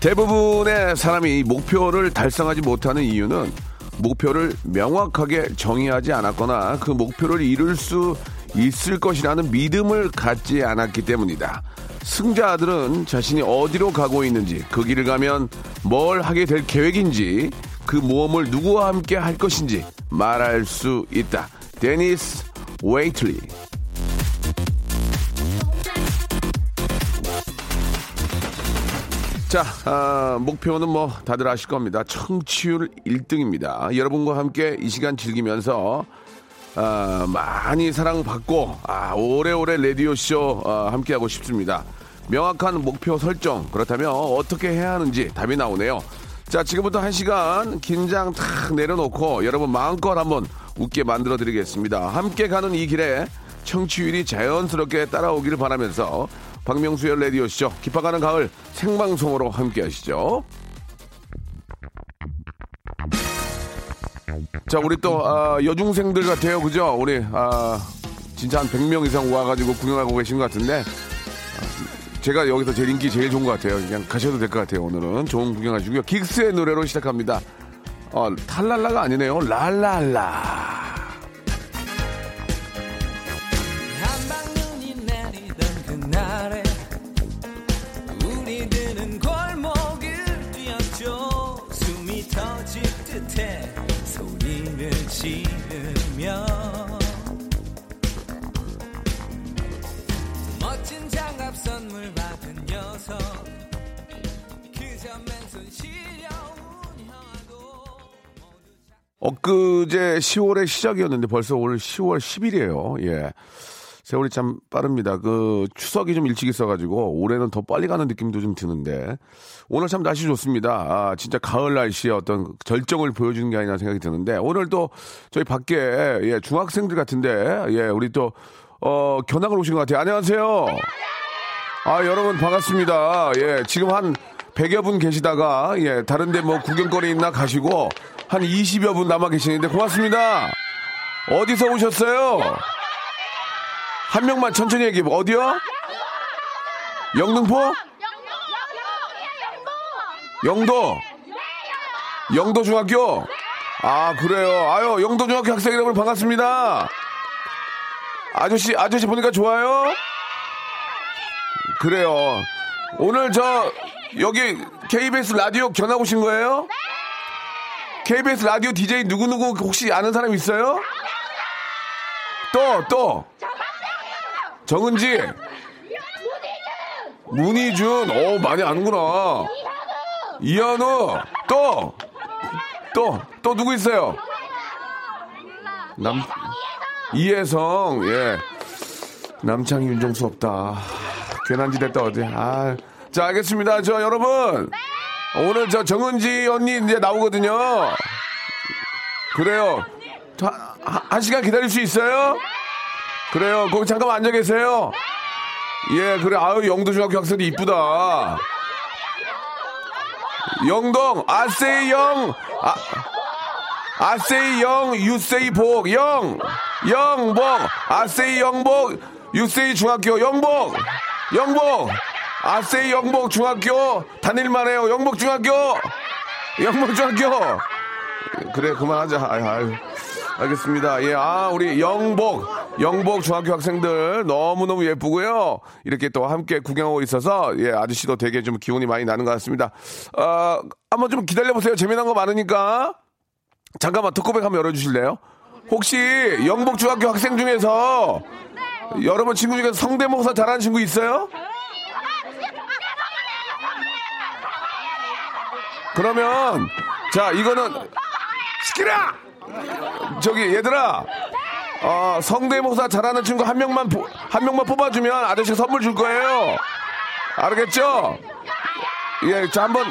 대부분의 사람이 목표를 달성하지 못하는 이유는 목표를 명확하게 정의하지 않았거나 그 목표를 이룰 수 있을 것이라는 믿음을 갖지 않았기 때문이다. 승자들은 자신이 어디로 가고 있는지, 그 길을 가면 뭘 하게 될 계획인지, 그 모험을 누구와 함께 할 것인지 말할 수 있다. 데니스 웨이틀리. 자, 아, 목표는 뭐 다들 아실 겁니다. 청취율 1등입니다. 여러분과 함께 이 시간 즐기면서 아, 많이 사랑받고 아, 오래오래 라디오쇼 아, 함께하고 싶습니다. 명확한 목표 설정 그렇다면 어떻게 해야 하는지 답이 나오네요. 자 지금부터 한 시간 긴장 탁 내려놓고 여러분 마음껏 한번 웃게 만들어 드리겠습니다. 함께 가는 이 길에 청취율이 자연스럽게 따라오기를 바라면서 박명수의 라디오쇼 깊어가는 가을 생방송으로 함께 하시죠. 자, 우리 또, 아, 여중생들 같아요. 그죠? 우리, 아, 진짜 한 100명 이상 와가지고 구경하고 계신 것 같은데, 아, 제가 여기서 제일 인기 제일 좋은 것 같아요. 그냥 가셔도 될 것 같아요. 오늘은 좋은 구경하시고요. 긱스의 노래로 시작합니다. 어, 탈랄라가 아니네요. 랄랄라. 엊그제 10월의 시작이었는데 벌써 오늘 10월 10일이에요. 예. 세월이 참 빠릅니다. 그 추석이 좀 일찍 있어가지고 올해는 더 빨리 가는 느낌도 좀 드는데 오늘 참 날씨 좋습니다. 아, 진짜 가을 날씨의 어떤 절정을 보여주는 게 아니라 생각이 드는데 오늘 또 저희 밖에 예, 중학생들 같은데 예, 우리 또 어, 견학을 오신 것 같아요. 안녕하세요. 아, 여러분 반갑습니다. 예, 지금 한 100여 분 계시다가, 예, 다른데 뭐 구경거리 있나 가시고, 한 20여 분 남아 계시는데 고맙습니다. 어디서 오셨어요? 한 명만 천천히 얘기해. 어디요? 영등포? 영도? 영도 중학교? 아, 그래요. 아유, 영도 중학교 학생 여러분 반갑습니다. 아저씨, 아저씨 보니까 좋아요? 그래요. 오늘 저 여기 KBS 라디오 견학 오신 거예요? KBS 라디오 DJ 누구누구 혹시 아는 사람 있어요? 또, 또. 정은지. 문희준. 오, 많이 아는구나. 이현우. 또. 또, 또 누구 있어요? 남, 이혜성. 예. 남창희 윤정수 없다. 괜한 짓 했다 어제. 아. 자, 알겠습니다. 저 여러분. 오늘 저 정은지 언니 이제 나오거든요. 그래요. 저, 한, 한 시간 기다릴 수 있어요? 그래요. 거기 잠깐만 앉아 계세요. 예, 그래. 아유, 영도 중학교 학생이 이쁘다. 영동, 아세이 영, 아, 아세이 영, 유세이 복, 영, 영복, 아세이 영복, 유세이 중학교, 영복, 영복, 아세이 영복 중학교, 다닐만 해요, 영복 중학교, 영복 중학교. 그래, 그만하자. 아유, 아유. 알겠습니다. 예, 아, 우리 영복, 영복 중학교 학생들 너무너무 예쁘고요. 이렇게 또 함께 구경하고 있어서, 예, 아저씨도 되게 좀 기운이 많이 나는 것 같습니다. 어, 한번 좀 기다려보세요. 재미난 거 많으니까. 잠깐만, 특고백 한번 열어주실래요? 혹시 영복 중학교 학생 중에서 여러분 친구 중에서 성대모사 잘하는 친구 있어요? 그러면, 자, 이거는, 시키라! 저기 얘들아 어, 성대모사 잘하는 친구 한 명만 보- 한 명만 뽑아주면 아저씨 선물 줄 거예요 알겠죠? 예, 자, 한번,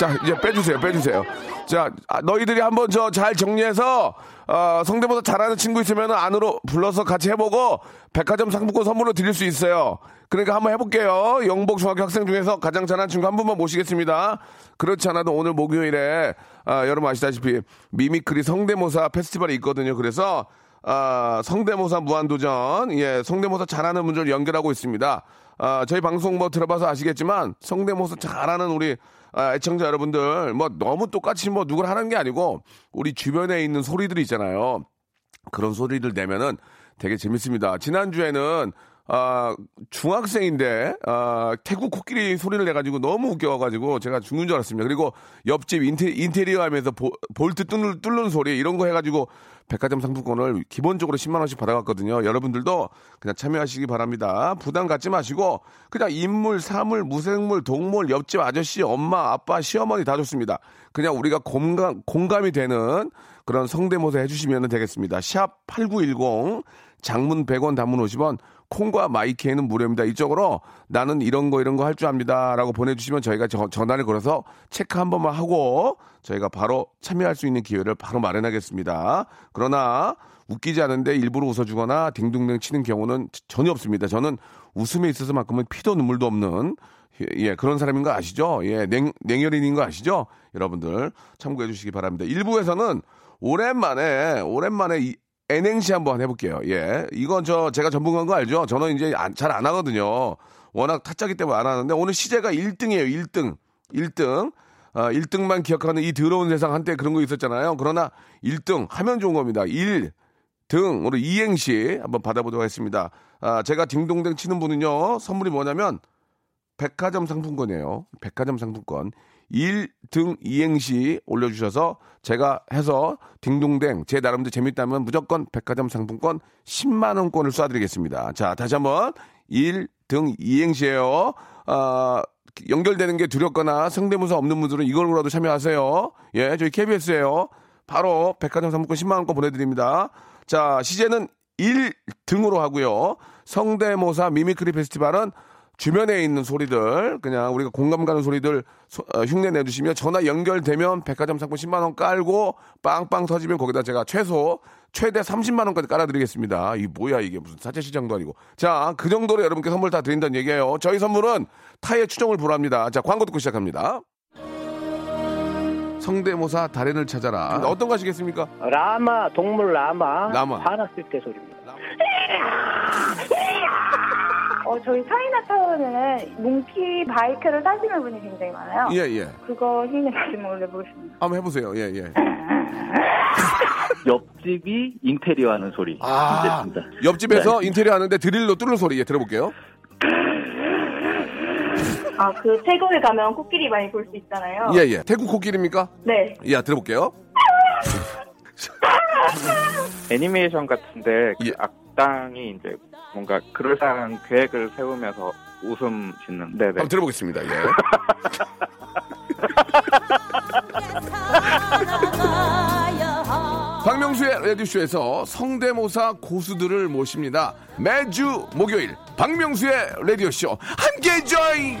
자, 이제 빼주세요, 빼주세요. 자, 아, 너희들이 한번 저 잘 정리해서, 어, 성대모사 잘하는 친구 있으면 안으로 불러서 같이 해보고, 백화점 상품권 선물로 드릴 수 있어요. 그러니까 한번 해볼게요. 영복 중학교 학생 중에서 가장 잘하는 친구 한 분만 모시겠습니다. 그렇지 않아도 오늘 목요일에, 아, 여러분 아시다시피, mimicry 성대모사 페스티벌이 있거든요. 그래서, 아, 성대모사 무한도전, 예, 성대모사 잘하는 분들 연결하고 있습니다. 아, 저희 방송 뭐 들어봐서 아시겠지만 성대모사 잘하는 우리 아, 애청자 여러분들 뭐 너무 똑같이 뭐 누굴 하는 게 아니고 우리 주변에 있는 소리들이 있잖아요. 그런 소리를 내면은 되게 재밌습니다. 지난주에는 아, 중학생인데, 아, 태국 코끼리 소리를 내가지고 너무 웃겨가지고 제가 죽는 줄 알았습니다. 그리고 옆집 인테, 인테리어 하면서 보- 볼트 뚫는, 뚫는 소리 이런 거 해가지고 백화점 상품권을 기본적으로 10만원씩 받아갔거든요. 여러분들도 그냥 참여하시기 바랍니다. 부담 갖지 마시고 그냥 인물, 사물, 무생물, 동물, 옆집 아저씨, 엄마, 아빠, 시어머니 다 좋습니다. 그냥 우리가 공감, 공감이 되는 그런 성대모사 해주시면 되겠습니다. 샵 8910 장문 100원 단문 50원 콩과 마이케이는 무료입니다. 이쪽으로 나는 이런 거 이런 거 할 줄 압니다. 라고 보내주시면 저희가 저- 전화를 걸어서 체크 한 번만 하고 저희가 바로 참여할 수 있는 기회를 바로 마련하겠습니다. 그러나 웃기지 않은데 일부러 웃어주거나 딩동댕 치는 경우는 전혀 없습니다. 저는 웃음에 있어서만큼은 피도 눈물도 없는 예, 그런 사람인 거 아시죠? 예, 냉, 냉혈인인 거 아시죠? 여러분들 참고해 주시기 바랍니다. 1부에서는 오랜만에, 오랜만에 이 N행시 한번 해볼게요. 예. 이건 저, 제가 전문가인 거 알죠? 저는 이제 잘 안 하거든요. 워낙 타짜기 때문에 안 하는데 오늘 시제가 1등이에요. 1등. 1등. 아, 1등만 기억하는 이 더러운 세상 한때 그런 거 있었잖아요. 그러나 1등 하면 좋은 겁니다. 1. 등, 우리 이행시 한번 받아보도록 하겠습니다. 아, 제가 딩동댕 치는 분은요, 선물이 뭐냐면, 백화점 상품권이에요. 백화점 상품권. 1등 이행시 올려주셔서 제가 해서 딩동댕 제 나름대로 재밌다면 무조건 백화점 상품권 10만 원권을 쏴드리겠습니다. 자, 다시 한번 1등 이행시예요. 아, 연결되는 게 두렵거나 성대모사 없는 분들은 이걸로라도 참여하세요. 예, 저희 KBS예요. 바로 백화점 상품권 10만 원권 보내드립니다. 자, 시제는 1등으로 하고요. 성대모사 mimicry 페스티벌은 주변에 있는 소리들, 그냥 우리가 공감 가는 소리들 소- 어, 흉내 내주시면 전화 연결되면 백화점 상품 10만 원 깔고 빵빵 터지면 거기다 제가 최소 최대 30만 원까지 깔아드리겠습니다. 이 뭐야 이게 무슨 사채 시장도 아니고. 자, 그 정도로 여러분께 선물 다 드린다는 얘기예요. 저희 선물은 타의 추정을 불허합니다. 자, 광고 듣고 시작합니다. 성대모사 달인을 찾아라. 어떤 거 하시겠습니까? 라마 동물 라마 라마. 화났을 때 소리입니다. 어, 저희 차이나타운에는 몽키 바이크를 타시는 분이 굉장히 많아요. 예, 예. 그거 흉내내시면 올려보겠습니다. 한번 해보세요. 예, 예. 옆집이 인테리어 하는 소리. 아, 됐습니다. 옆집에서 인테리어 하는데 드릴로 뚫는 소리 예, 들어볼게요. 아, 그 태국에 가면 코끼리 많이 볼 수 있잖아요. 예, 예. 태국 코끼리입니까? 네. 예, 들어볼게요. 애니메이션 같은데 그 예. 악당이 이제 뭔가 그럴싸한 계획을 세우면서 웃음 짓는 네네 한번 들어보겠습니다. 예. 박명수의 라디오쇼에서 성대모사 고수들을 모십니다. 매주 목요일 박명수의 라디오쇼 함께 join!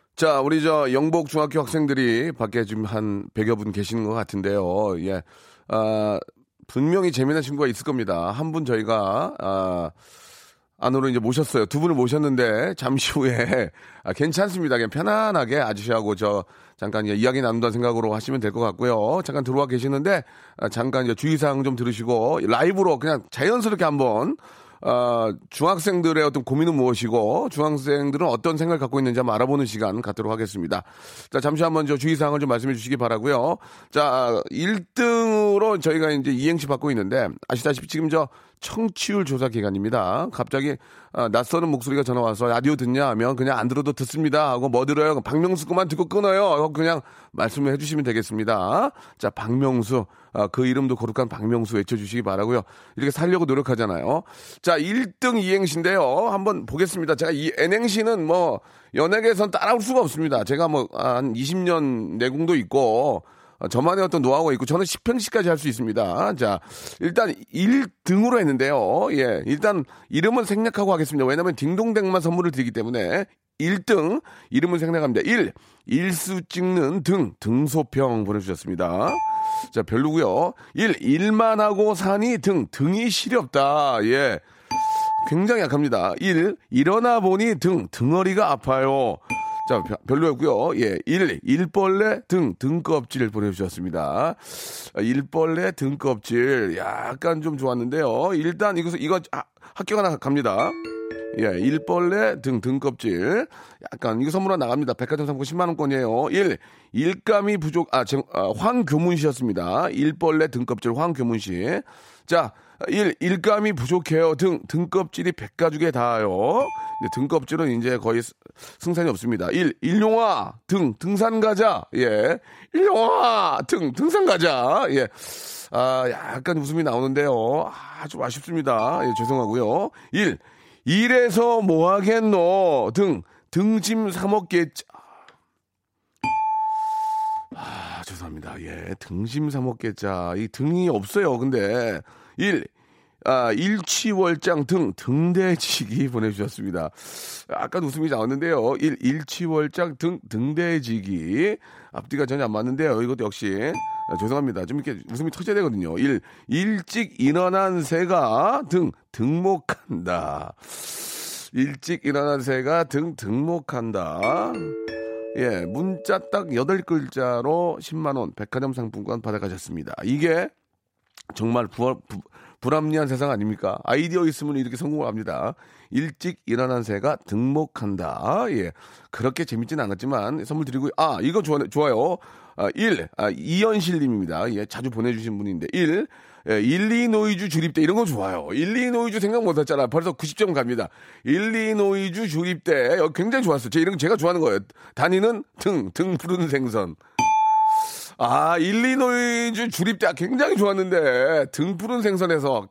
자, 우리 저 영복 중학교 학생들이 밖에 지금 한 100여 분 계시는 것 같은데요. 예. 아, 분명히 재미난 친구가 있을 겁니다. 한 분 저희가, 아, 안으로 이제 모셨어요. 두 분을 모셨는데 잠시 후에 아, 괜찮습니다. 그냥 편안하게 아저씨하고 저 잠깐 이야기 나눈다는 생각으로 하시면 될 것 같고요. 잠깐 들어와 계시는데 아, 잠깐 이제 주의사항 좀 들으시고 라이브로 그냥 자연스럽게 한번 어, 중학생들의 어떤 고민은 무엇이고 중학생들은 어떤 생각을 갖고 있는지 한번 알아보는 시간 갖도록 하겠습니다. 자, 잠시 한번 저 주의사항을 좀 말씀해 주시기 바라고요. 자, 1등으로 저희가 이제 이행시 받고 있는데 아시다시피 지금 저 청취율 조사 기간입니다. 갑자기 아, 낯서는 목소리가 전화 와서 라디오 듣냐 하면 그냥 안 들어도 듣습니다 하고 뭐 들어요? 박명수 것만 듣고 끊어요. 그냥 말씀을 해주시면 되겠습니다. 자, 박명수 아, 그 이름도 거룩한 박명수 외쳐주시기 바라고요. 이렇게 살려고 노력하잖아요. 자, 1등 이행시인데요. 한번 보겠습니다. 제가 이 N행시는 뭐 연예계에선 따라올 수가 없습니다. 제가 뭐 한 20년 내공도 있고 어, 저만의 어떤 노하우가 있고 저는 10평씩까지 할 수 있습니다. 자, 일단 1등으로 했는데요. 예, 일단 이름은 생략하고 하겠습니다. 왜냐하면 딩동댕만 선물을 드리기 때문에 1등 이름은 생략합니다. 1. 일수 찍는 등 등소평 보내주셨습니다. 자, 별로고요 1. 일만 하고 사니 등 등이 시렵다. 예. 굉장히 약합니다. 1. 일어나 보니 등 등허리가 아파요. 자, 별로였고요. 예, 1, 일벌레 등, 등껍질 보내 주셨습니다. 일벌레 등껍질, 약간 좀 좋았는데요. 일단 이거, 이거 합격 하나 갑니다. 예, 일벌레 등, 등껍질. 약간, 이거 선물 하나 나갑니다. 백화점 상품 10만 원권이에요. 1, 일감이 부족, 아, 정, 아, 황교문 씨였습니다. 일벌레 등껍질 황교문 씨. 자, 1. 일감이 부족해요. 등, 등껍질이 백가죽에 닿아요. 등껍질은 이제 거의 승산이 없습니다. 1. 일용화. 등, 등산 가자. 예. 일용화. 등, 등산 가자. 예. 아, 약간 웃음이 나오는데요. 아, 주 아쉽습니다. 예, 죄송하고요. 1. 일에서 뭐 하겠노? 등, 등짐 사먹겠자. 아, 죄송합니다. 예, 등심 사먹겠자. 이 등이 없어요. 근데 1. 아, 일치월장 등, 등대지기 보내주셨습니다. 아까 웃음이 나왔는데요. 1. 일치월장 등, 등대지기. 앞뒤가 전혀 안 맞는데요. 이것도 역시. 아, 죄송합니다. 좀 이렇게 웃음이 터져야 되거든요. 1. 일찍 일어난 새가 등, 등목한다. 일찍 일어난 새가 등, 등목한다. 예, 문자 딱 8글자로 10만원 백화점 상품권 받아가셨습니다. 이게 정말 부활, 부, 불합리한 세상 아닙니까? 아이디어 있으면 이렇게 성공을 합니다. 일찍 일어난 새가 등목한다. 예. 그렇게 재밌지는 않았지만 선물 드리고, 아, 이거 좋아, 좋아요. 아, 1. 아, 이현실 님입니다. 예, 자주 보내주신 분인데. 1. 예, 일리노이주 주립대 이런 거 좋아요. 일리노이주 생각 못 했잖아. 벌써 90점 갑니다. 일리노이주 주립대 어, 굉장히 좋았어요. 제 이런 거 제가 좋아하는 거예요. 다니는 등, 등 푸른 생선. 아, 일리노이주 주립대 굉장히 좋았는데 등 푸른 생선에서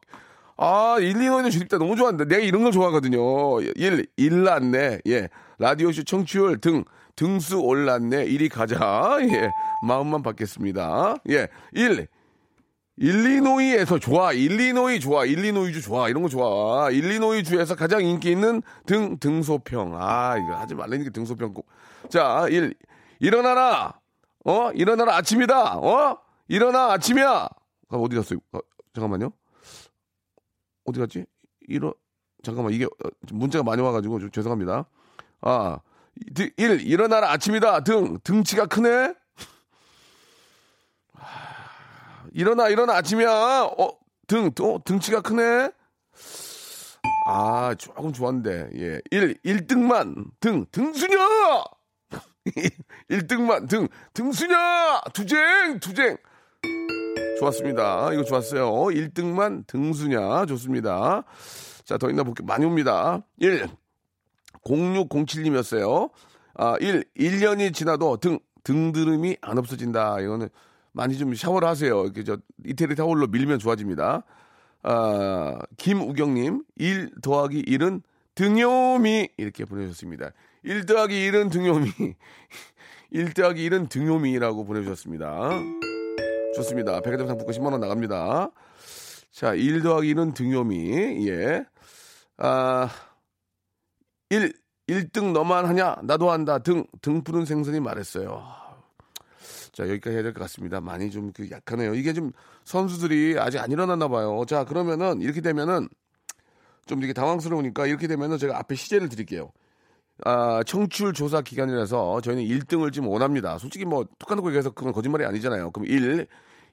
아, 일리노이주 주립대 너무 좋았는데 내가 이런 걸 좋아하거든요. 일, 일났네. 예. 라디오쇼 청취율 등 등수 올랐네. 이리 가자. 예. 마음만 받겠습니다. 예. 일 일리노이에서 좋아. 일리노이 좋아. 일리노이주 좋아. 이런 거 좋아. 일리노이주에서 가장 인기 있는 등, 등소평. 아, 이거 하지 말라니까 등소평 꼭. 자, 일, 일어나라. 어? 일어나라 아침이다. 어? 일어나 아침이야. 아, 어디 갔어요? 아, 잠깐만요. 어디 갔지? 일어 잠깐만 이게 어, 문자가 많이 와가지고 좀 죄송합니다. 아, 일 일어나라 아침이다. 등 등치가 크네. 일어나 일어나 아침이야. 어, 등, 어, 등치가 크네. 아, 조금 좋았는데. 예. 1 1등만 등 등수녀. 1등만 등 등수녀. 투쟁 투쟁. 좋았습니다. 이거 좋았어요. 1등만 등수냐. 좋습니다. 자, 더 있나 볼게요. 많이 옵니다. 1. 0607님이었어요. 아, 1. 1년이 지나도 등, 등드름이 안 없어진다. 이거는 많이 좀 샤워를 하세요. 이렇게 저 이태리 타올로 밀면 좋아집니다. 아, 김우경님, 1 더하기 1은 등요미 이렇게 보내주셨습니다. 1 더하기 1은 등요미. 1 더하기 1은 등요미라고 보내주셨습니다. 좋습니다. 백화점 상품권 10만원 나갑니다. 자, 1 더하기 1은 등요미. 예. 아, 1, 1등 너만 하냐? 나도 한다. 등, 등 푸른 생선이 말했어요. 자, 여기까지 해야 될 것 같습니다. 많이 좀 그 약하네요. 이게 좀 선수들이 아직 안 일어났나 봐요. 자, 그러면은 이렇게 되면은 좀 이렇게 당황스러우니까 이렇게 되면은 제가 앞에 시제를 드릴게요. 아, 청출 조사 기간이라서 저희는 1등을 지금 원합니다. 솔직히 뭐 똑같은 거 얘기해서 그건 거짓말이 아니잖아요. 그럼 1,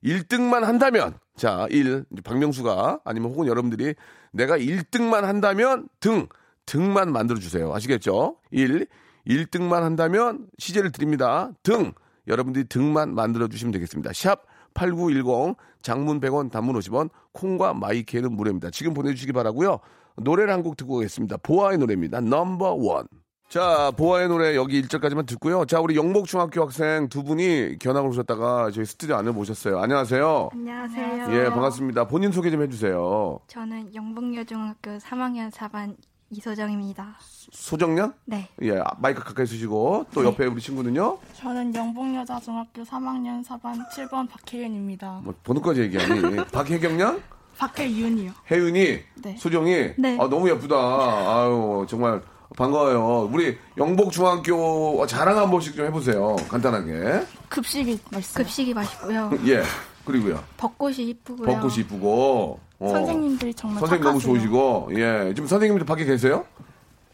1등만 한다면 자, 1 박명수가 아니면 혹은 여러분들이 내가 1등만 한다면 등 등만 만들어 주세요. 아시겠죠? 1 1등만 한다면 시제를 드립니다. 등 여러분들이 등만 만들어 주시면 되겠습니다. 샵 8910 장문 100원 단문 50원 콩과 마이케는 무료입니다. 지금 보내주시기 바라고요. 노래를 한 곡 듣고 오겠습니다. 보아의 노래입니다. 넘버 원. 자, 보아의 노래 여기 1절까지만 듣고요. 자, 우리 영목중학교 학생 두 분이 견학을 오셨다가 저희 스튜디오 안에 모셨어요. 안녕하세요. 안녕하세요. 예, 반갑습니다. 본인 소개 좀 해주세요. 저는 영북여중학교 3학년 4반 이소정입니다. 소정량? 네. 예, 아, 마이크 가까이 쓰시고 또 옆에 우리 친구는요? 저는 영봉여자중학교 3학년 4반 7번 박혜윤입니다. 뭐 번호까지 얘기하니? 박혜경량? 박혜윤이요. 혜윤이? 네. 소정이? 네. 아, 너무 예쁘다. 아유, 정말 반가워요. 우리 영복중학교 자랑 한 번씩 좀 해보세요. 간단하게. 급식이 맛있어요. 급식이 맛있고요. 예. 그리고요. 벚꽃이 이쁘고요. 벚꽃이 이쁘고. 어. 선생님들이 정말 선생님 너무 착하세요. 좋으시고. 예. 지금 선생님도 밖에 계세요?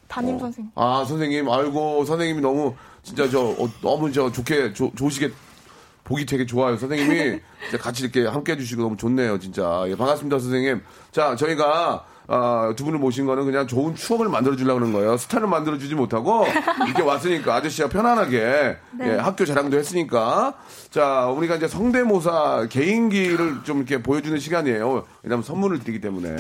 담임 어. 선생님. 아, 선생님. 아이고, 선생님이 너무, 진짜 저, 어, 너무 저 좋게, 조, 좋으시게, 보기 되게 좋아요. 선생님이 같이 이렇게 함께 해주시고 너무 좋네요, 진짜. 예, 반갑습니다, 선생님. 자, 저희가, 아, 두 분을 모신 거는 그냥 좋은 추억을 만들어주려고 그러는 거예요. 스타를 만들어주지 못하고, 이렇게 왔으니까 아저씨가 편안하게, 네. 예, 학교 자랑도 했으니까. 자, 우리가 이제 성대모사 개인기를 좀 이렇게 보여주는 시간이에요. 왜냐면 선물을 드리기 때문에.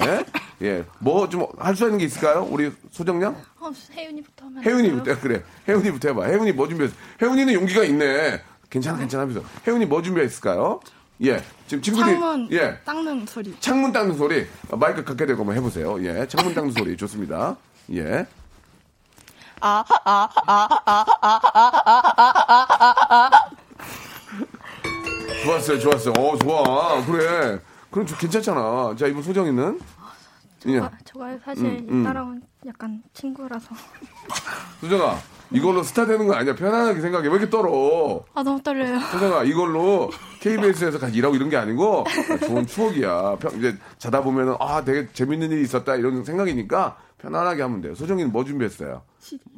예, 뭐 좀 할 수 있는 게 있을까요? 우리 소정량? 어, 혜윤이부터 하면 혜윤이부터 그래. 혜윤이부터 해봐. 혜윤이 뭐 준비했어? 혜윤이는 용기가 있네. 괜찮아, 괜찮아 하면서. 혜윤이 뭐 준비했을까요? 예. 지금 친구들이 창문 예. 닦는 소리. 창문 닦는 소리. 어, 마이크 가까이 대고 한번 해보세요. 예. 창문 닦는 소리 좋습니다. 예. 좋았어요, 좋았어요. 어, 좋아. 그래. 그럼 좀 괜찮잖아. 자, 이분 소정이는? 예. 저가, 저가 사실 음, 음. 따라온 약간 친구라서. 소정아, 이걸로 스타 되는 거 아니야. 편안하게 생각해. 왜 이렇게 떨어? 아, 너무 떨려요. 소정아, 이걸로 KBS에서 같이 일하고 이런 게 아니고 좋은 추억이야. 평- 이제 자다 보면은 아, 되게 재밌는 일이 있었다 이런 생각이니까 편안하게 하면 돼요. 소정이는 뭐 준비했어요?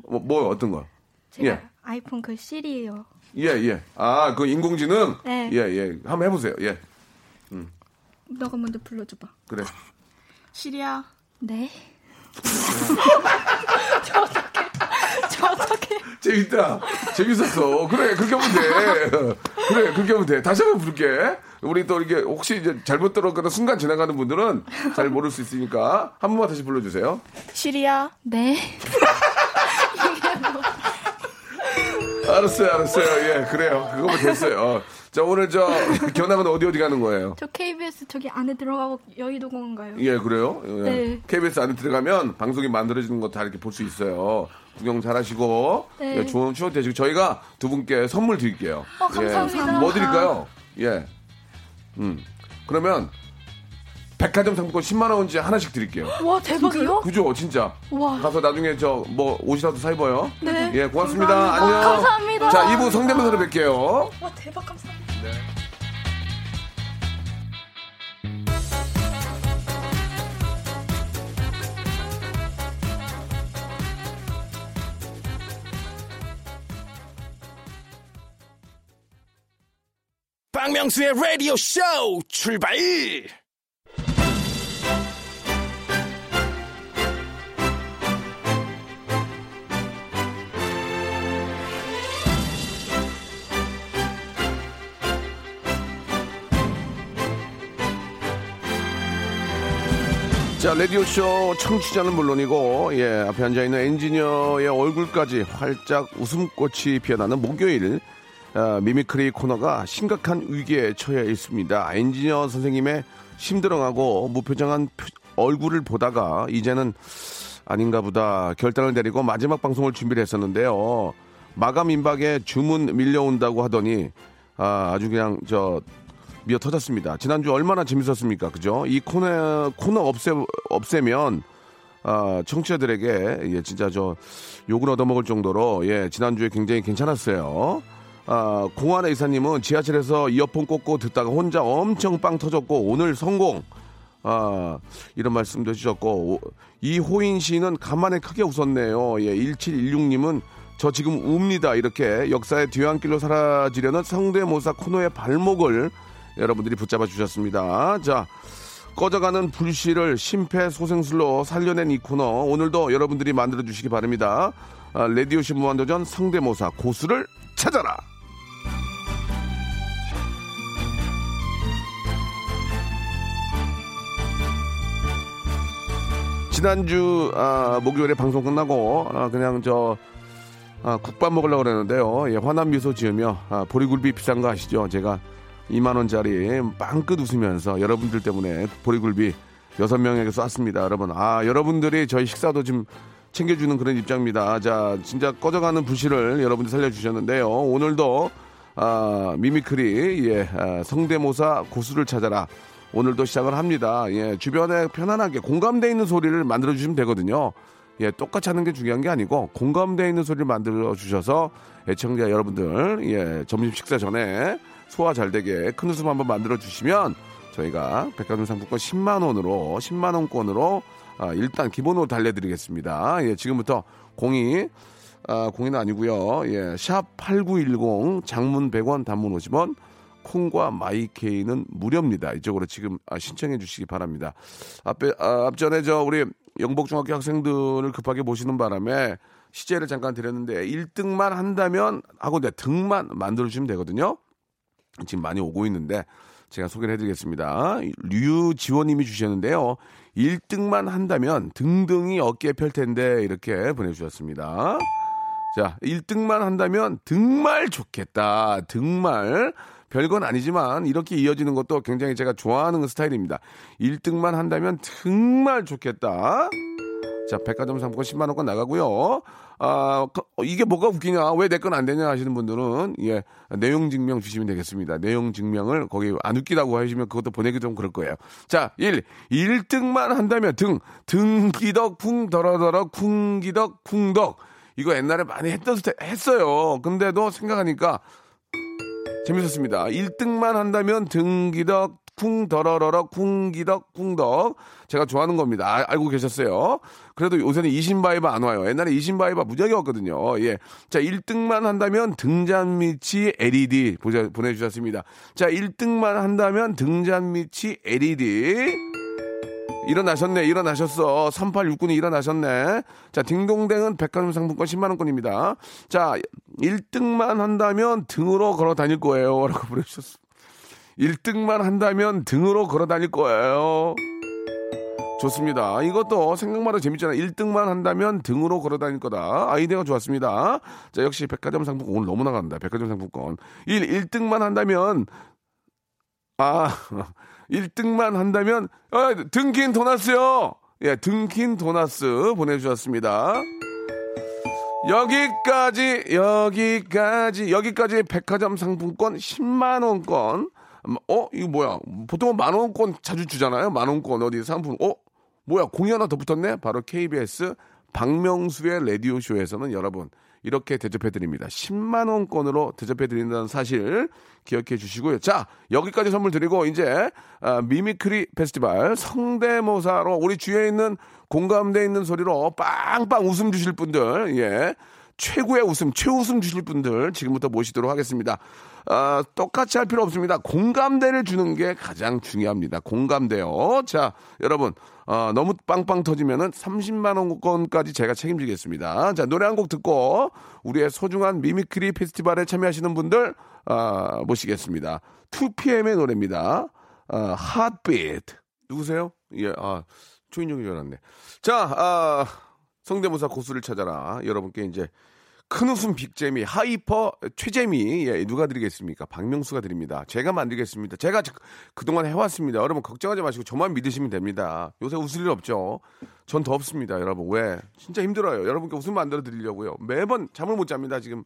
뭐, 뭐 어떤 거? 제가 예. 아이폰 그 시리예요. 예, 예. 아, 그 인공지능? 네. 예, 예. 한번 해보세요. 예. 너가 먼저 불러줘봐. 그래. 시리아. 네. 재밌다. 재밌었어. 그래, 그렇게 하면 돼. 그래, 그렇게 하면 돼. 다시 한번 부를게. 우리 또 이렇게 혹시 이제 잘못 들었거나 순간 지나가는 분들은 잘 모를 수 있으니까 한 번만 다시 불러주세요. 시리아. 네. 알았어요, 알았어요. 예, 그래요. 그거면 됐어요. 어. 자, 오늘 저 견학은 어디 어디 가는 거예요? 저 KBS 저기 안에 들어가고 여의도 공원 가요. 예, 그래요. 예. 네. KBS 안에 들어가면 방송이 만들어지는 거 다 이렇게 볼 수 있어요. 구경 잘 하시고, 네. 예, 좋은 추억 되시고, 저희가 두 분께 선물 드릴게요. 어, 감사합니다. 예. 뭐 드릴까요? 예. 음. 그러면, 백화점 상품권 10만원어치 하나씩 드릴게요. 와, 대박이요? 그죠, 진짜. 와. 가서 나중에 저, 뭐, 옷이라도 사 입어요. 네. 예, 고맙습니다. 감사합니다. 안녕. 감사합니다. 자, 2부 성대모사로 뵐게요. 와, 대박 감사합니다. 박명수의 라디오 쇼 출발! 자, 라디오쇼 청취자는 물론이고, 예, 앞에 앉아있는 엔지니어의 얼굴까지 활짝 웃음꽃이 피어나는 목요일, 아, mimicry 코너가 심각한 위기에 처해 있습니다. 엔지니어 선생님의 힘들어하고 무표정한 표- 얼굴을 보다가 이제는 아닌가 보다 결단을 내리고 마지막 방송을 준비를 했었는데요. 마감 임박에 주문 밀려온다고 하더니 아, 아주 그냥 저 미어 터졌습니다. 지난주 얼마나 재밌었습니까? 그죠? 이 코너 코너 없애 없애면 아, 청취자들에게 예, 진짜 저 욕을 얻어먹을 정도로 예, 지난주에 굉장히 괜찮았어요. 아, 공환의 이사님은 지하철에서 이어폰 꽂고 듣다가 혼자 엄청 빵 터졌고 오늘 성공. 아, 이런 말씀도 해주셨고, 오- 이호인 씨는 간만에 크게 웃었네요. 예, 1716님은 저 지금 웁니다. 이렇게 역사의 뒤안길로 사라지려는 성대모사 코너의 발목을 여러분들이 붙잡아 주셨습니다. 자, 꺼져가는 불씨를 심폐소생술로 살려낸 이 코너, 오늘도 여러분들이 만들어 주시기 바랍니다. 아, 레디오시 무한도전 성대모사 고수를 찾아라! 지난주 아, 목요일에 방송 끝나고 아, 그냥 저 아, 국밥 먹으려고 그러는데요. 예, 화난 미소 지으며 아, 보리굴비 비싼 거 아시죠? 제가 2만 원짜리 빵끝 웃으면서 여러분들 때문에 보리굴비 여섯 명에게 쐈습니다. 여러분, 아 여러분들이 저희 식사도 좀 챙겨주는 그런 입장입니다. 자, 진짜 꺼져가는 불씨를 여러분들 살려주셨는데요. 오늘도 아, mimicry 예, 아, 성대모사 고수를 찾아라. 오늘도 시작을 합니다. 예, 주변에 편안하게 공감대 있는 소리를 만들어 주시면 되거든요. 예, 똑같이 하는 게 중요한 게 아니고 공감대 있는 소리를 만들어 주셔서 애청자 여러분들 예, 점심 식사 전에 소화 잘 되게 큰 웃음 한번 만들어 주시면 저희가 백화점 상품권 10만 원으로 10만 원권으로 아, 일단 기본으로 달래드리겠습니다. 예, 지금부터 공이 아, 공이는 아니고요. 예, 샵 8910 장문 100원 단문 50원 콩과 마이케이는 무료입니다. 이쪽으로 지금 아, 신청해 주시기 바랍니다. 앞에 아, 앞전에 저 우리 영복중학교 학생들을 급하게 모시는 바람에 시제를 잠깐 드렸는데 1등만 한다면 하고 내 등만 만들어 주시면 되거든요. 지금 많이 오고 있는데 제가 소개를 해드리겠습니다. 류지원님이 주셨는데요. 1등만 한다면 등등이 어깨에 펼 텐데 이렇게 보내주셨습니다. 자, 1등만 한다면 등말 좋겠다. 등말. 별건 아니지만 이렇게 이어지는 것도 굉장히 제가 좋아하는 스타일입니다. 1등만 한다면 정말 좋겠다. 자, 백화점 상품권 10만 원권 나가고요. 아, 그, 이게 뭐가 웃기냐? 왜 내 건 안 되냐 하시는 분들은 예, 내용 증명 주시면 되겠습니다. 내용 증명을 거기 안 웃기다고 하시면 그것도 보내기 좀 그럴 거예요. 자, 1. 1등만 한다면 등 등기덕 쿵더러더러 쿵기덕 쿵덕. 이거 옛날에 많이 했던 스타일 했어요. 근데도 생각하니까 재밌었습니다. 1등만 한다면 등기덕 쿵더러러러 쿵기덕 쿵덕 제가 좋아하는 겁니다. 아, 알고 계셨어요. 그래도 요새는 이신바이바 안 와요. 옛날에 이신바이바 무지하게 왔거든요. 예. 자, 1등만 한다면 등잔 밑이 LED 보자, 보내주셨습니다. 자, 1등만 한다면 등잔 밑이 LED 일어나셨네, 일어나셨어. 3869님 일어나셨네. 자, 딩동댕은 백화점 상품권 10만원권입니다. 자, 1등만 한다면 등으로 걸어 다닐 거예요. 라고 보내주셨어. 1등만 한다면 등으로 걸어 다닐 거예요. 좋습니다. 이것도 생각만 해도 재밌잖아요. 1등만 한다면 등으로 걸어 다닐 거다. 아이디어가 좋았습니다. 자, 역시 백화점 상품권 오늘 너무 나간다. 백화점 상품권. 1, 1등만 한다면, 아, 1등만 한다면, 아, 등킨 도나스요! 예, 등킨 도나스 보내주셨습니다. 여기까지, 여기까지, 여기까지 백화점 상품권 10만원권. 어? 이거 뭐야? 보통은 만원권 자주 주잖아요? 만원권 어디 상품, 어? 뭐야? 공이 하나 더 붙었네? 바로 KBS 박명수의 라디오쇼에서는 여러분, 이렇게 대접해드립니다. 10만원권으로 대접해드린다는 사실 기억해 주시고요. 자, 여기까지 선물 드리고, 이제, 아, mimicry 페스티벌 성대모사로 우리 주위에 있는 공감대 있는 소리로 빵빵 웃음 주실 분들, 예. 최고의 웃음, 최웃음 주실 분들 지금부터 모시도록 하겠습니다. 아, 똑같이 할 필요 없습니다. 공감대를 주는 게 가장 중요합니다. 공감대요. 자, 여러분, 어, 너무 빵빵 터지면은 30만 원권까지 제가 책임지겠습니다. 자, 노래 한 곡 듣고 우리의 소중한 mimicry 페스티벌에 참여하시는 분들 아, 모시겠습니다. 2PM의 노래입니다. 아, Heartbeat. 누구세요? 예, 아, 초인종이 줄 알았네. 자, 아, 성대모사 고수를 찾아라. 여러분께 이제 큰 웃음 big재미 hyper 최재미 예, 누가 드리겠습니까? 박명수가 드립니다. 제가 만들겠습니다. 제가 그동안 해왔습니다. 여러분 걱정하지 마시고 저만 믿으시면 됩니다. 요새 웃을 일 없죠. 전 더 없습니다. 여러분 왜? 진짜 힘들어요. 여러분께 웃음 만들어 드리려고요. 매번 잠을 못 잡니다. 지금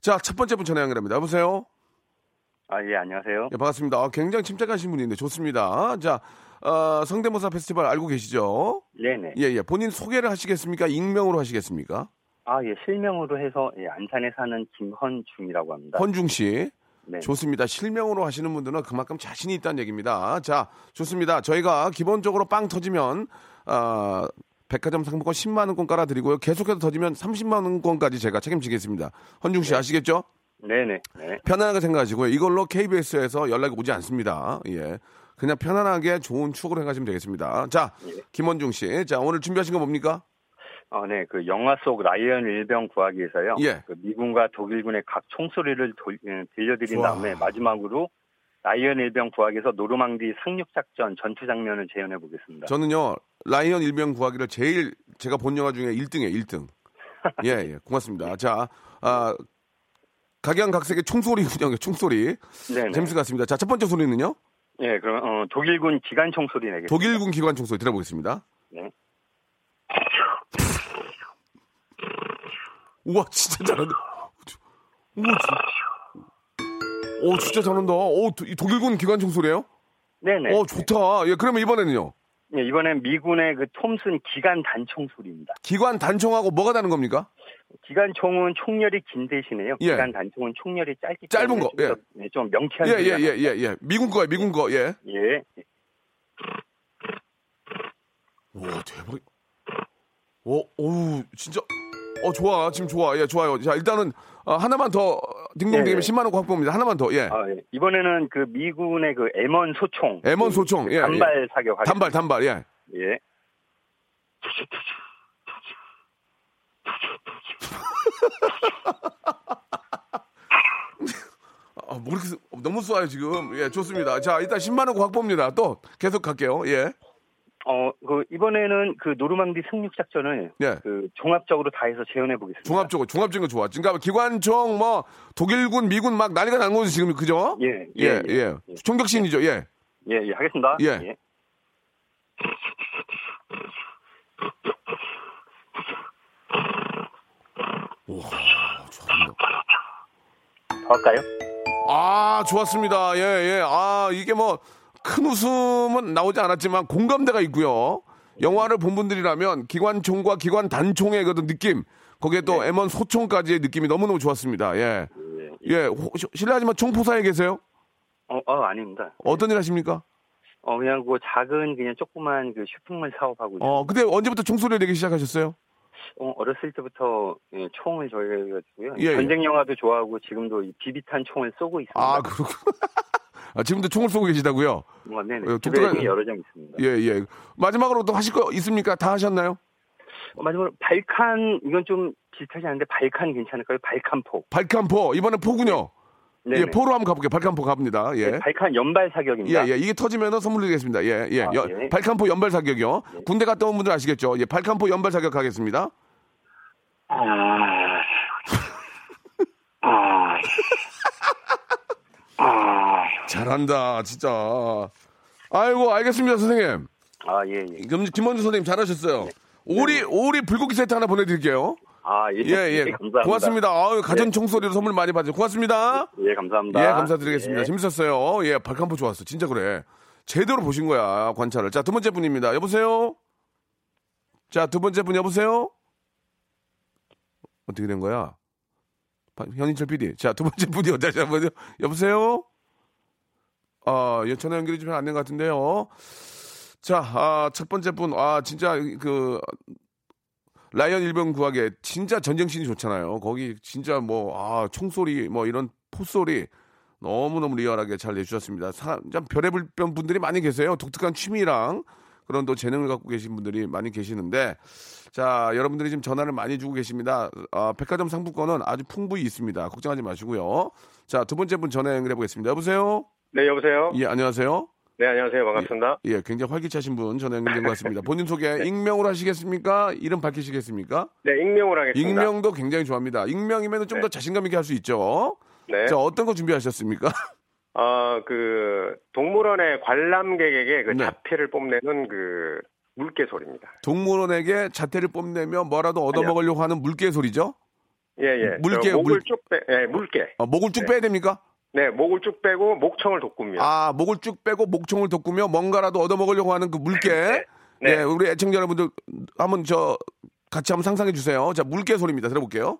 자 첫 번째 분 전화 연결합니다. 여보세요. 아, 예, 안녕하세요. 예, 반갑습니다. 아, 굉장히 침착하신 분인데 좋습니다. 자, 어, 성대모사 페스티벌 알고 계시죠? 네네. 예, 예. 본인 소개를 하시겠습니까? 익명으로 하시겠습니까? 아, 예, 실명으로 해서, 예, 안산에 사는 김헌중이라고 합니다. 헌중 씨. 네. 좋습니다. 실명으로 하시는 분들은 그만큼 자신이 있다는 얘기입니다. 자, 좋습니다. 저희가 기본적으로 빵 터지면, 아, 백화점 상품권 10만 원권 깔아 드리고요. 계속해서 터지면 30만 원권까지 제가 책임지겠습니다. 헌중 씨 아시겠죠? 네네. 네. 편안하게 생각하시고요. 이걸로 KBS에서 연락이 오지 않습니다. 예. 그냥 편안하게 좋은 추억으로 생각하시면 되겠습니다. 자, 김원중 씨. 자, 오늘 준비하신 거 뭡니까? 어, 네, 그 영화 속 라이언 일병 구하기에서요. 예. 그 미군과 독일군의 각 총소리를 돌- 예, 들려드린 좋아. 다음에 마지막으로 라이언 일병 구하기에서 노르망디 상륙 작전 전투 장면을 재현해 보겠습니다. 저는요, 라이언 일병 구하기를 제일 제가 본 영화 중에 1등이에요, 1등. 예, 예, 고맙습니다. 자, 아, 각양각색의 총소리군요, 총소리. 네네. 재밌을 것 같습니다. 자, 첫 번째 소리는요? 예, 그럼 어, 독일군 기관 총 소리 내겠습니다. 독일군 기관 총소리 들어보겠습니다. 네. 우와, 진짜 잘한다. 우와, 진짜. 오, 진짜 잘한다. 오, 도- 이 독일군 기관 총 소리예요 네네. 어, 좋다. 예, 그러면 이번에는요? 예, 이번엔 미군의 그 톰슨 기관 단총 소리입니다. 기관 단총하고 뭐가 다른 겁니까? 기관총은 총열이 긴 대신에요. 예. 기관 단총은 총열이 짧기 짧은 거, 좀, 더, 예, 좀 명쾌한 예, 예, 소리가 예, 예, 예. 미군 거야, 미군 거, 예. 예. 와, 대박. 오, 오우, 진짜. 어, 좋아. 지금 좋아. 예, 좋아요. 자, 일단은, 어, 하나만 더, 딩동댕이면 예, 예. 10만 원 확보입니다. 하나만 더, 예. 아, 예. 이번에는 그 미군의 그 M1 소총. M1 소총, 예, 단발 사격. 단발, 단발, 예. 예. 아, 뭐 이렇게, 쓰- 너무 쏴요, 지금. 예, 좋습니다. 자, 일단 10만 원 확보입니다. 또, 계속 갈게요. 예. 어, 그 이번에는 그 노르망디 승륙 작전을 예. 그 종합적으로 다 해서 재현해 보겠습니다. 종합적으로, 종합적인 거 좋아. 그러니까 기관총, 뭐, 독일군, 미군 막 난리가 난 거죠, 지금. 그죠? 예, 예, 예, 예. 총격신이죠, 예. 예, 예, 하겠습니다. 예. 더 할까요? 아, 좋았습니다. 예, 예. 아, 이게 뭐, 큰 웃음은 나오지 않았지만 공감대가 있고요. 영화를 본 분들이라면 기관총과 기관 단총의 그 느낌, 거기에 또 네. M1 소총까지의 느낌이 너무너무 좋았습니다. 예. 예, 혹- 실례하지만 총포사에 계세요? 어, 어, 아닙니다. 어떤 일 하십니까? 어, 그냥 그 작은 그냥 조그만 그 쇼핑몰 사업하고 있어요. 어, 근데 언제부터 총소리를 내기 시작하셨어요? 어, 어렸을 때부터 예, 총을 저희가지고요. 예, 예. 전쟁 영화도 좋아하고 지금도 이 비비탄 총을 쏘고 있습니다. 아, 그렇구나. 아, 지금도 총을 쏘고 계시다고요? 어, 네네. 어, 독특한- 여러 장 있습니다. 예, 예. 마지막으로 또 하실 거 있습니까? 다 하셨나요? 어, 마지막으로 발칸 이건 좀 비슷하지 않은데 발칸 괜찮을까요? 발칸포. 발칸포. 이번엔 포군요. 네네. 예, 포로 한번 가볼게요. 발칸포 갑니다. 예. 네, 발칸 연발 사격입니다. 예, 예. 이게 터지면 선물 드리겠습니다. 예, 예. 아, 여- 예. 발칸포 연발 사격이요. 군대 갔다 온 분들 아시겠죠? 예, 발칸포 연발 사격 하겠습니다. 아, 아, 아, 잘한다, 진짜. 아이고, 알겠습니다, 선생님. 아, 예, 예. 그럼 김원주 선생님 잘하셨어요. 오리, 오리 불고기 세트 하나 보내드릴게요. 아, 예, 예, 예. 감사합니다. 고맙습니다. 아유, 가전 예. 총소리로 선물 많이 받으세요. 고맙습니다. 예, 감사합니다. 예, 감사드리겠습니다. 예. 재밌었어요. 예, 발칸포 좋았어. 진짜 그래. 제대로 보신 거야, 관찰을. 자, 두 번째 분입니다. 여보세요? 자, 두 번째 분 여보세요? 어떻게 된 거야? 바- 현인철 PD. 자, 두 번째 분이 어디지 한번요 여보세요? 아, 예, 전화 연결이 좀 안 된 것 같은데요. 자, 아, 첫 번째 분. 아, 진짜 그 라이언 일병 구하기에 진짜 전쟁신이 좋잖아요. 거기 진짜 뭐, 아, 총소리, 뭐 이런 포소리 너무너무 리얼하게 잘 내주셨습니다. 사, 참 별의별 분들이 많이 계세요. 독특한 취미랑 그런 또 재능을 갖고 계신 분들이 많이 계시는데, 자, 여러분들이 지금 전화를 많이 주고 계십니다. 아, 백화점 상품권은 아주 풍부히 있습니다. 걱정하지 마시고요. 자, 두 번째 분 전화 연결해 보겠습니다. 여보세요? 네, 여보세요? 예, 안녕하세요? 네, 안녕하세요. 반갑습니다. 예, 굉장히 활기차신 분 전화 연결된 것 같습니다. 본인 소개 익명으로 하시겠습니까? 이름 밝히시겠습니까? 네, 익명으로 하겠습니다. 익명도 굉장히 좋아합니다. 익명이면 좀더 자신감 있게 할 수 있죠. 네. 자, 어떤 거 준비하셨습니까? 어, 그, 동물원의 관람객에게 그 네. 자폐를 뽐내는 그, 물개 소리입니다. 동물원에게 자태를 뽐내며 뭐라도 얻어먹으려고 하는 물개 소리죠? 예, 예. 물개, 저 목을 물- 쭉 빼, 예, 물개. 어, 목을 쭉 네. 빼야 됩니까? 네, 목을 쭉 빼고 목청을 돋굽니다. 아, 목을 쭉 빼고 목총을 돋구며 뭔가라도 얻어먹으려고 하는 그 물개. 네. 예, 우리 애청자 여러분들 한번 저 같이 한번 상상해 주세요. 자, 물개 소리입니다. 들어볼게요.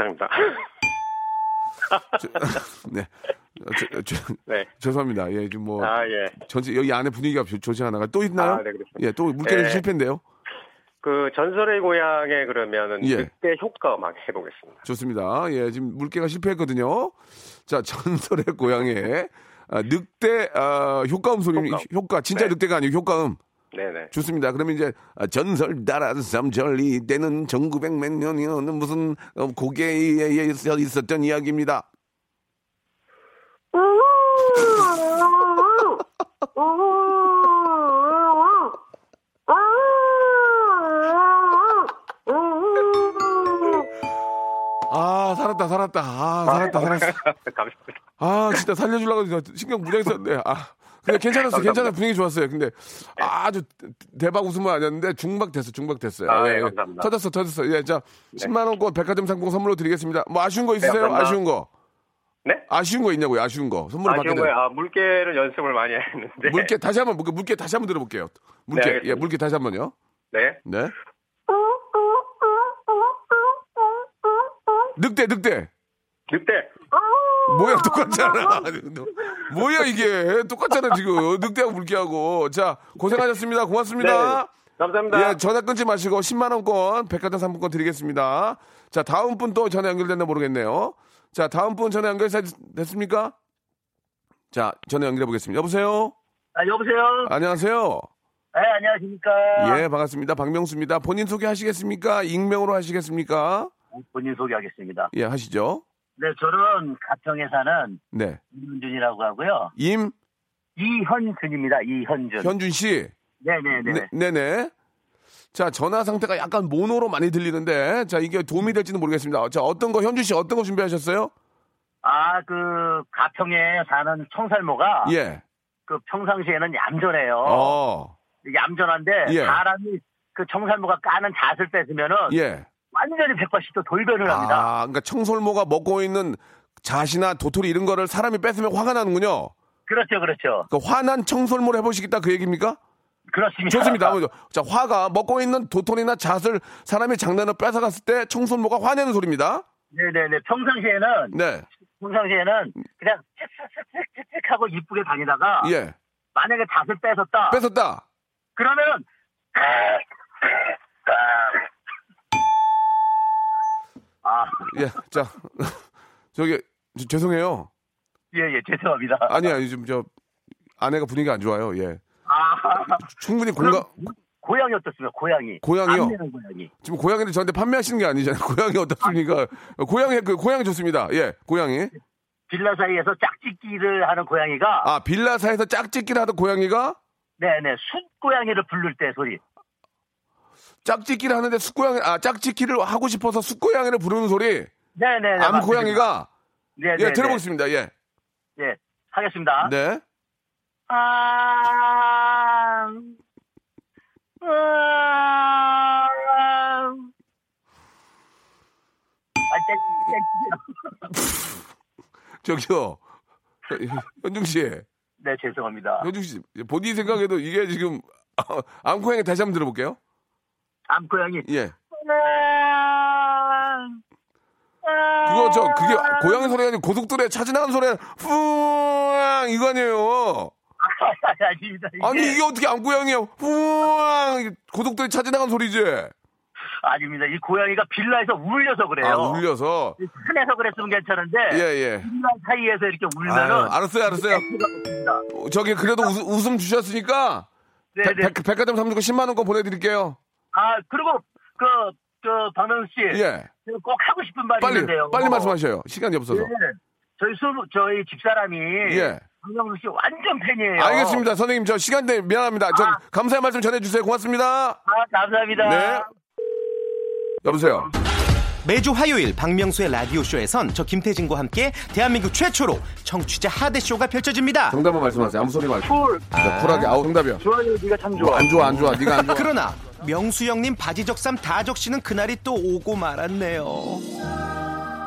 이상입니다. 네. 어, 저- 저- 네. 죄송합니다. 예, 지금 뭐 아, 예. 전체 여기 안에 분위기가 좋- 좋지 않아가 또 있나요? 아, 네. 예, 또 물개는 네. 실패인데요. 그 전설의 고향에 그러면은 예. 그때 효과 막 해보겠습니다. 좋습니다. 예, 지금 물개가 실패했거든요. 자, 전설의 고향에 아, 늑대 아, 효과음 소리 효과. 효과 진짜 네. 늑대가 아니고 효과음. 네네. 좋습니다. 그러면 이제 전설 따라 삼절리 때는 1900몇 년이었는 무슨 어, 고개에 있었던 이야기입니다. 아 살았다 살았다 아 살았다 살았어 감사합니다 아 진짜 살려주려고 신경 무장했었는데 아 근데 괜찮았어. 괜찮아. 분위기 좋았어요. 근데 아주 대박 웃음은 아니었는데 중박 됐어. 중박 됐어요. 아, 예, 예, 예. 감사합니다. 터졌어. 터졌어. 예, 자, 10만 원권 백화점 상품 선물로 드리겠습니다. 뭐 아쉬운 거 있으세요? 감사합니다. 아쉬운 거. 네? 아쉬운 거 있냐고요? 아쉬운 거. 선물 받게 아쉬운 돼. 거예요. 아, 물개를 연습을 많이 했는데. 물개 다시 한번 물개, 물개 다시 한번 들어볼게요. 물개. 네. 예, 물개 다시 한번요. 네. 네. 늑대, 늑대. 늑대. 뭐야 똑같잖아. 뭐야 이게 똑같잖아 지금 늑대하고 물개하고. 자 고생하셨습니다. 고맙습니다. 네, 감사합니다. 예, 전화 끊지 마시고 10만 원권 백화점 상품권 드리겠습니다. 자 다음 분 또 전화 연결됐나 모르겠네요. 자 다음 분 전화 연결 됐습니까? 자 전화 연결해 보겠습니다. 여보세요. 아, 여보세요? 안녕하세요. 네, 안녕하십니까? 예 반갑습니다. 박명수입니다. 본인 소개하시겠습니까? 익명으로 하시겠습니까? 본인 소개하겠습니다. 예 하시죠. 네, 저는 가평에 사는 네. 이현준이라고 하고요. 임 이현준입니다. 이현준. 현준 씨. 네네네. 네, 네 네. 자, 전화 상태가 약간 모노로 많이 들리는데, 자, 이게 도움이 될지는 모르겠습니다. 자, 어떤 거, 현주 씨 어떤 거 준비하셨어요? 아, 그 가평에 사는 청살모가 예. 그 평상시에는 얌전해요. 어. 얌전한데 예. 사람이 그 청살모가 까는 잣을 뺏으면은 예. 완전히 180도 돌변을 합니다. 아, 그러니까 청솔모가 먹고 있는 잣이나 도토리 이런 거를 사람이 뺏으면 화가 나는군요. 그렇죠, 그렇죠. 그 화난 청솔모를 해보시겠다 그 얘기입니까? 그렇습니다. 좋습니다. 자, 화가 먹고 있는 도토리나 잣을 사람이 장난을 뺏어갔을 때 청솔모가 화내는 소리입니다. 네네네. 평상시에는 네. 평상시에는 그냥 칙칙칙칙칙 하고 이쁘게 다니다가 예. 만약에 잣을 뺏었다. 뺏었다. 그러면 아, 예. 자, 저기, 저- 죄송해요. 예, 예, 죄송합니다. 아니, 아니, 좀, 저, 아내가 분위기가 안 좋아요. 예. 아, 충분히 공감, 고양이 어떻습니까? 고양이. 고양이요? 고양이. 지금 고양이를 저한테 판매하시는 게 아니잖아요. 고양이 어떻습니까? 고양이, 그, 고양이 좋습니다. 예, 고양이. 빌라 사이에서 짝짓기를 하는 고양이가 아, 빌라사에서 짝짓기를 하던 고양이가 네네 숫 고양이를 부를 때 소리. 짝짓기를 하는데 숫고양이, 아, 짝짓기를 하고 싶어서 숫고양이를 부르는 소리. 네네. 암 고양이가. 네네. 예, 들어보겠습니다. 예. 예, 하겠습니다. 네. 아, 아, 아, 저기요. 현중 씨. 네, 죄송합니다. 현중 씨. 본인 생각에도 이게 지금, 암 고양이 다시 한번 들어볼게요. 암 고양이. 예. 그거 저 그게 고양이 소리가 아니고 고속도로에 차 지나가는 소리 후앙 이거 아니에요. 아닙니다. 이게. 아니 이게 어떻게 안 고양이에요? 후앙 고속도로에 차 지나가는 소리지. 아닙니다. 이 고양이가 빌라에서 울려서 그래요. 아 울려서. 산에서 그랬으면 괜찮은데 예 예. 빌라 사이에서 이렇게 울면은 아유, 알았어요 알았어요. 어, 저기 그래도 웃, 웃음 주셨으니까 네, 백- 네. 백- 백화점 상품권 10만 원권 보내드릴게요. 아 그리고 그저 박명수 씨, 예. 제가 꼭 하고 싶은 말이 빨리 있는데요. 빨리 말씀하셔요. 시간이 없어서. 예. 저희 수 저희 집사람이 예. 박명수 씨 완전 팬이에요. 알겠습니다 선생님 저 시간 때문에 미안합니다. 저 감사의 말씀 전해주세요. 고맙습니다. 아 감사합니다. 네. 여보세요. 매주 화요일 박명수의 라디오쇼에선 저 김태진과 함께 대한민국 최초로 청취자 하대쇼가 펼쳐집니다. 정답만 말씀하세요. 아무 소리 말고. 쿨. 자, 쿨하게. 아우 정답이야. 좋아요. 네가 참 뭐, 좋아. 안 좋아 안 좋아. 네가 안 좋아. 그러나 명수 형님 바지 적삼 다 적시는 그날이 또 오고 말았네요.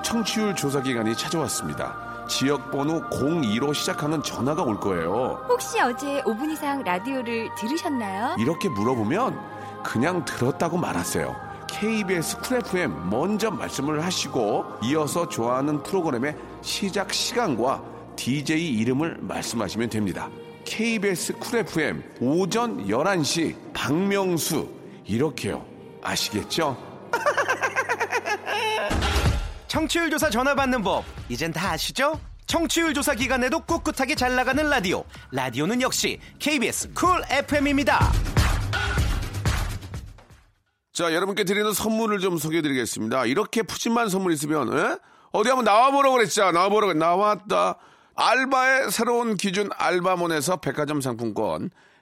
청취율 조사 기간이 찾아왔습니다. 지역 번호 02로 시작하는 전화가 올 거예요. 혹시 어제 5분 이상 라디오를 들으셨나요? 이렇게 물어보면 그냥 들었다고 말하세요. KBS Cool FM 먼저 말씀을 하시고 이어서 좋아하는 프로그램의 시작 시간과 DJ 이름을 말씀하시면 됩니다. KBS Cool FM 오전 11시 박명수 이렇게요. 아시겠죠? 청취율 조사 전화 받는 법 이젠 다 아시죠? 청취율 조사 기간에도 꿋꿋하게 잘 나가는 라디오 라디오는 역시 KBS Cool FM입니다. 자, 여러분께 드리는 선물을 좀 소개해 드리겠습니다. 이렇게 푸짐한 선물 있으면, 에? 어디 한번 나와보라고 그랬죠? 나와보라고, 나왔다. 알바의 새로운 기준 알바몬에서 백화점 상품권,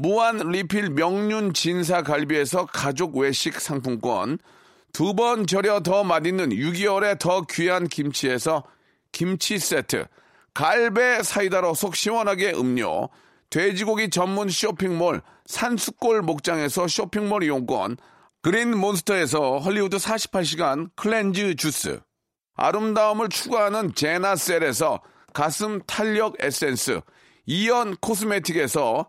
무한 리필 명륜 진사 갈비에서 가족 외식 상품권, 두 번 절여 더 맛있는 6개월에 더 귀한 김치에서 김치 세트, 갈배 사이다로 속 시원하게 음료, 돼지고기 전문 쇼핑몰 산수골 목장에서 쇼핑몰 이용권, 그린 몬스터에서 헐리우드 48시간 cleanse 주스, 아름다움을 추구하는 제나셀에서 가슴 탄력 에센스, 이연 코스메틱에서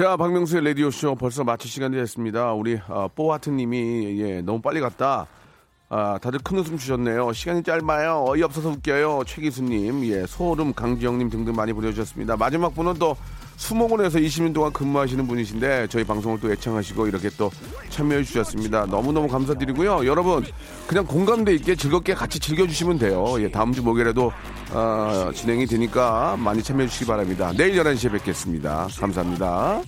자, 박명수의 라디오쇼 벌써 마칠 시간이 됐습니다. 우리 어, 뽀하트님이 예, 너무 빨리 갔다. 아, 다들 큰 웃음 주셨네요. 시간이 짧아요. 어이없어서 웃겨요. 최기수님, 예, 소름 강지영님 등등 많이 보내주셨습니다. 마지막 분은 또 수목원에서 20년 동안 근무하시는 분이신데 저희 방송을 또 애청하시고 이렇게 또 참여해 주셨습니다. 너무너무 감사드리고요. 여러분 그냥 공감대 있게 즐겁게 같이 즐겨주시면 돼요. 예, 다음 주 목요일에도 어, 진행이 되니까 많이 참여해 주시기 바랍니다. 내일 11시에 뵙겠습니다. 감사합니다.